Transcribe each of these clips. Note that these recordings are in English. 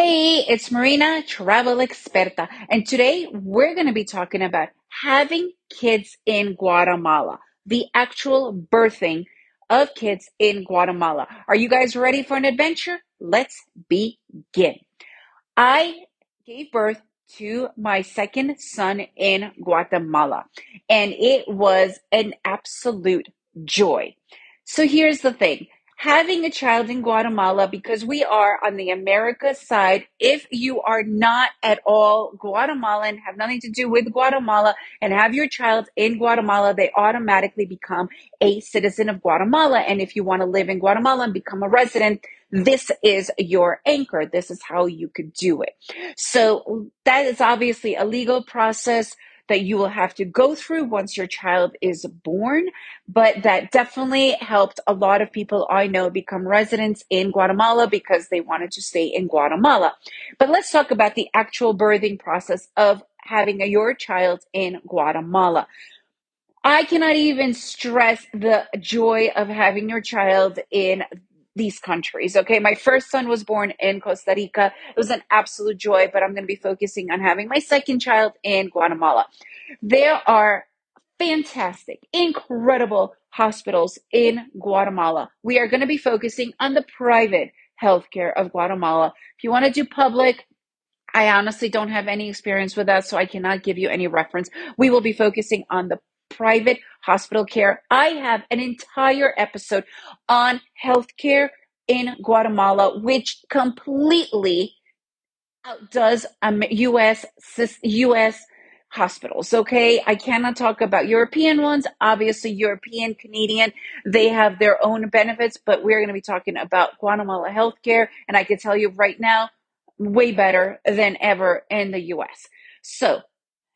Hey, it's Marina, travel experta, and today we're going to be talking about having kids in Guatemala, the actual birthing of kids in Guatemala. Are you guys ready for an adventure? Let's begin. I gave birth to my second son in Guatemala, and it was an absolute joy. So here's the thing having a child in Guatemala because we are on the America side. If you are not at all Guatemalan, have nothing to do with Guatemala, and have your child in Guatemala, they automatically become a citizen of Guatemala. And if you want to live in Guatemala and become a resident, this is your anchor. This is how you could do it. So that is obviously a legal process that you will have to go through once your child is born, but that definitely helped a lot of people I know become residents in Guatemala because they wanted to stay in Guatemala. But let's talk about the actual birthing process of having a, your child in Guatemala. I cannot even stress the joy of having your child in these countries. Okay. My first son was born in Costa Rica. It was an absolute joy, but I'm going to be focusing on having my second child in Guatemala. There are fantastic, incredible hospitals in Guatemala. We are going to be focusing on the private healthcare of Guatemala. If you want to do public, I honestly don't have any experience with that, so I cannot give you any reference. We will be focusing on the private hospital care. I have an entire episode on healthcare in Guatemala, which completely outdoes um, US US hospitals. Okay, I cannot talk about European ones. Obviously, European, Canadian, they have their own benefits, but we're going to be talking about Guatemala healthcare, and I can tell you right now, way better than ever in the US. So,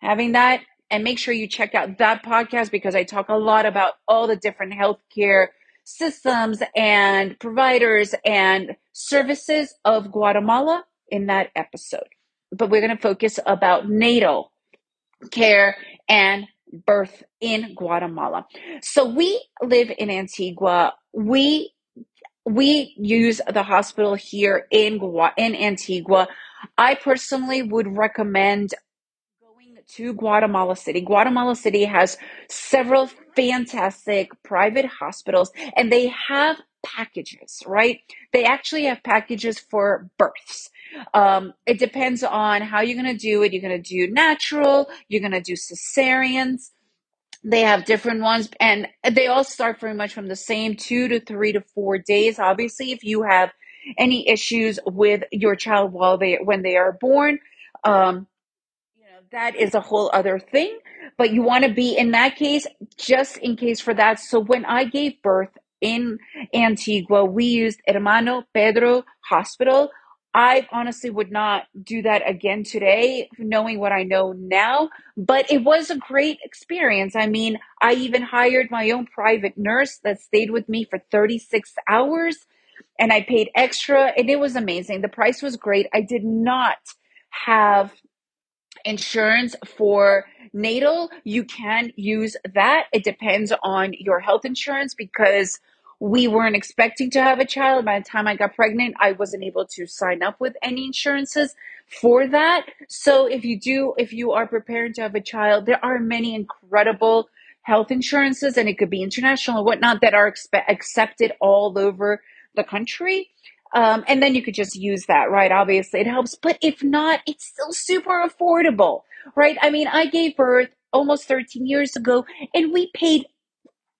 having that and make sure you check out that podcast because I talk a lot about all the different healthcare systems and providers and services of Guatemala in that episode. But we're going to focus about natal care and birth in Guatemala. So we live in Antigua. We we use the hospital here in Gua- in Antigua. I personally would recommend to Guatemala City. Guatemala City has several fantastic private hospitals and they have packages, right? They actually have packages for births. Um, it depends on how you're going to do it. You're going to do natural, you're going to do cesareans. They have different ones and they all start very much from the same two to three to four days. Obviously, if you have any issues with your child while they when they are born, um, that is a whole other thing. But you want to be in that case, just in case for that. So when I gave birth in Antigua, we used Hermano Pedro Hospital. I honestly would not do that again today, knowing what I know now, but it was a great experience. I mean, I even hired my own private nurse that stayed with me for 36 hours and I paid extra and it was amazing. The price was great. I did not have insurance for natal, you can use that. It depends on your health insurance because we weren't expecting to have a child. By the time I got pregnant, I wasn't able to sign up with any insurances for that. So if you do, if you are preparing to have a child, there are many incredible health insurances and it could be international and whatnot that are expe- accepted all over the country. Um, and then you could just use that, right? Obviously, it helps. But if not, it's still super affordable, right? I mean, I gave birth almost 13 years ago and we paid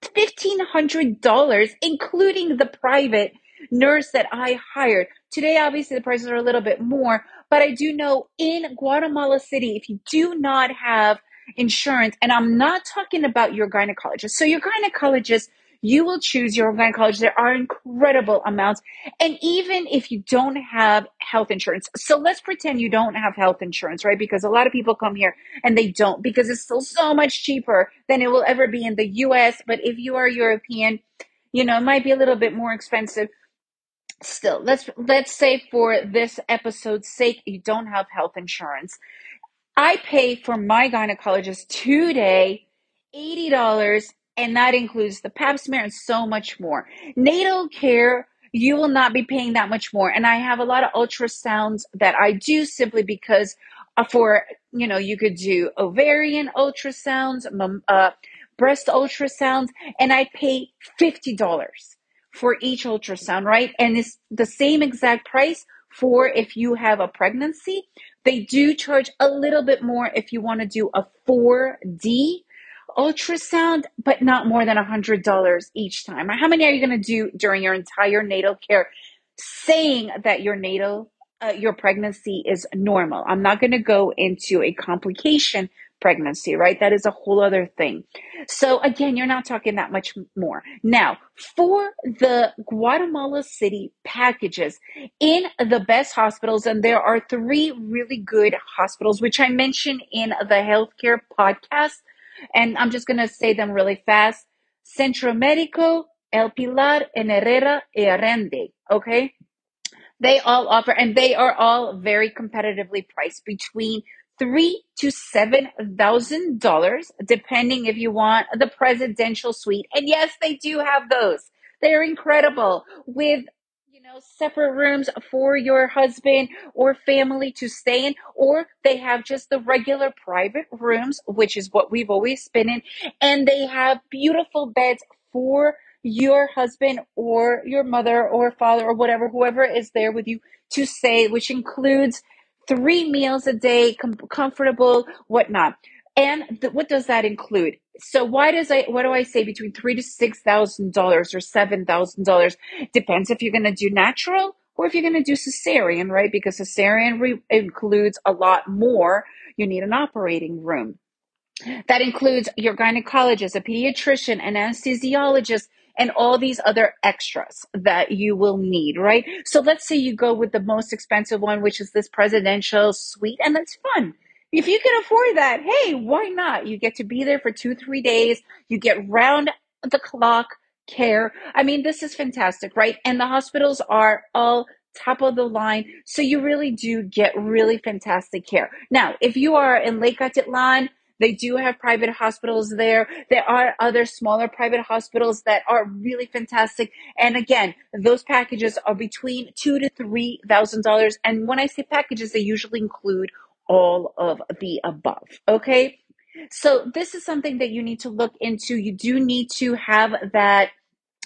$1,500, including the private nurse that I hired. Today, obviously, the prices are a little bit more, but I do know in Guatemala City, if you do not have insurance, and I'm not talking about your gynecologist. So, your gynecologist you will choose your own gynecologist. There are incredible amounts. And even if you don't have health insurance, so let's pretend you don't have health insurance, right? Because a lot of people come here and they don't because it's still so much cheaper than it will ever be in the US. But if you are European, you know, it might be a little bit more expensive still let's let's say for this episode's sake you don't have health insurance i pay for my gynecologist today $80 and that includes the pap smear and so much more. Natal care you will not be paying that much more. And I have a lot of ultrasounds that I do simply because uh, for, you know, you could do ovarian ultrasounds, uh, breast ultrasounds, and I pay $50 for each ultrasound, right? And it's the same exact price for if you have a pregnancy. They do charge a little bit more if you want to do a 4D ultrasound, but not more than a $100 each time. How many are you going to do during your entire natal care saying that your natal, uh, your pregnancy is normal? I'm not going to go into a complication pregnancy, right? That is a whole other thing. So again, you're not talking that much more. Now, for the Guatemala City packages in the best hospitals, and there are three really good hospitals, which I mentioned in the healthcare podcast. And I'm just going to say them really fast. Centro Médico, El Pilar, and Herrera Llerandi. Okay. They all offer, and they are all very competitively priced between three to seven thousand dollars, depending if you want the presidential suite. And yes, they do have those. They're incredible with know separate rooms for your husband or family to stay in, or they have just the regular private rooms, which is what we've always been in, and they have beautiful beds for your husband or your mother or father or whatever, whoever is there with you to stay, which includes three meals a day, com- comfortable, whatnot. And th- what does that include? So why does I what do I say between three to six thousand dollars or seven thousand dollars? Depends if you're going to do natural or if you're going to do cesarean, right? Because cesarean re- includes a lot more. You need an operating room. That includes your gynecologist, a pediatrician, an anesthesiologist, and all these other extras that you will need, right? So let's say you go with the most expensive one, which is this presidential suite, and that's fun. If you can afford that, hey, why not? You get to be there for two, three days. You get round the clock care. I mean, this is fantastic, right? And the hospitals are all top of the line. So you really do get really fantastic care. Now, if you are in Lake Atitlan, they do have private hospitals there. There are other smaller private hospitals that are really fantastic. And again, those packages are between two to three thousand dollars. And when I say packages, they usually include all of the above. Okay. So this is something that you need to look into. You do need to have that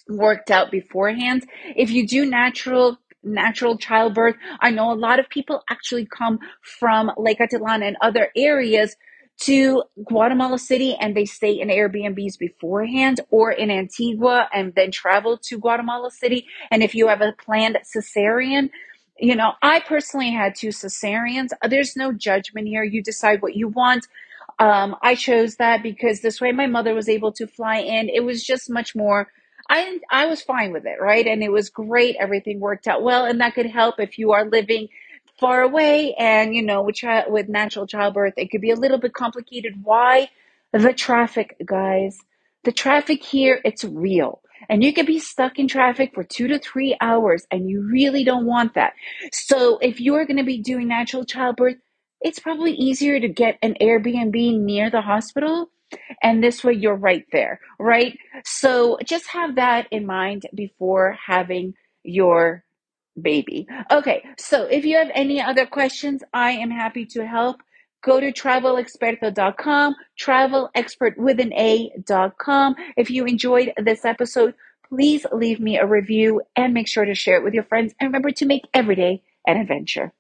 worked out beforehand. If you do natural natural childbirth, I know a lot of people actually come from Lake Atitlan and other areas to Guatemala City and they stay in Airbnbs beforehand or in Antigua and then travel to Guatemala City. And if you have a planned cesarean, you know, I personally had two cesareans. There's no judgment here. You decide what you want. Um, I chose that because this way my mother was able to fly in. It was just much more. I I was fine with it, right? And it was great. Everything worked out well, and that could help if you are living far away and you know with with natural childbirth it could be a little bit complicated why the traffic guys the traffic here it's real and you could be stuck in traffic for 2 to 3 hours and you really don't want that so if you're going to be doing natural childbirth it's probably easier to get an Airbnb near the hospital and this way you're right there right so just have that in mind before having your baby. Okay, so if you have any other questions, I am happy to help. Go to travelexperta.com, travel expert with an A.com. If you enjoyed this episode, please leave me a review and make sure to share it with your friends. And remember to make every day an adventure.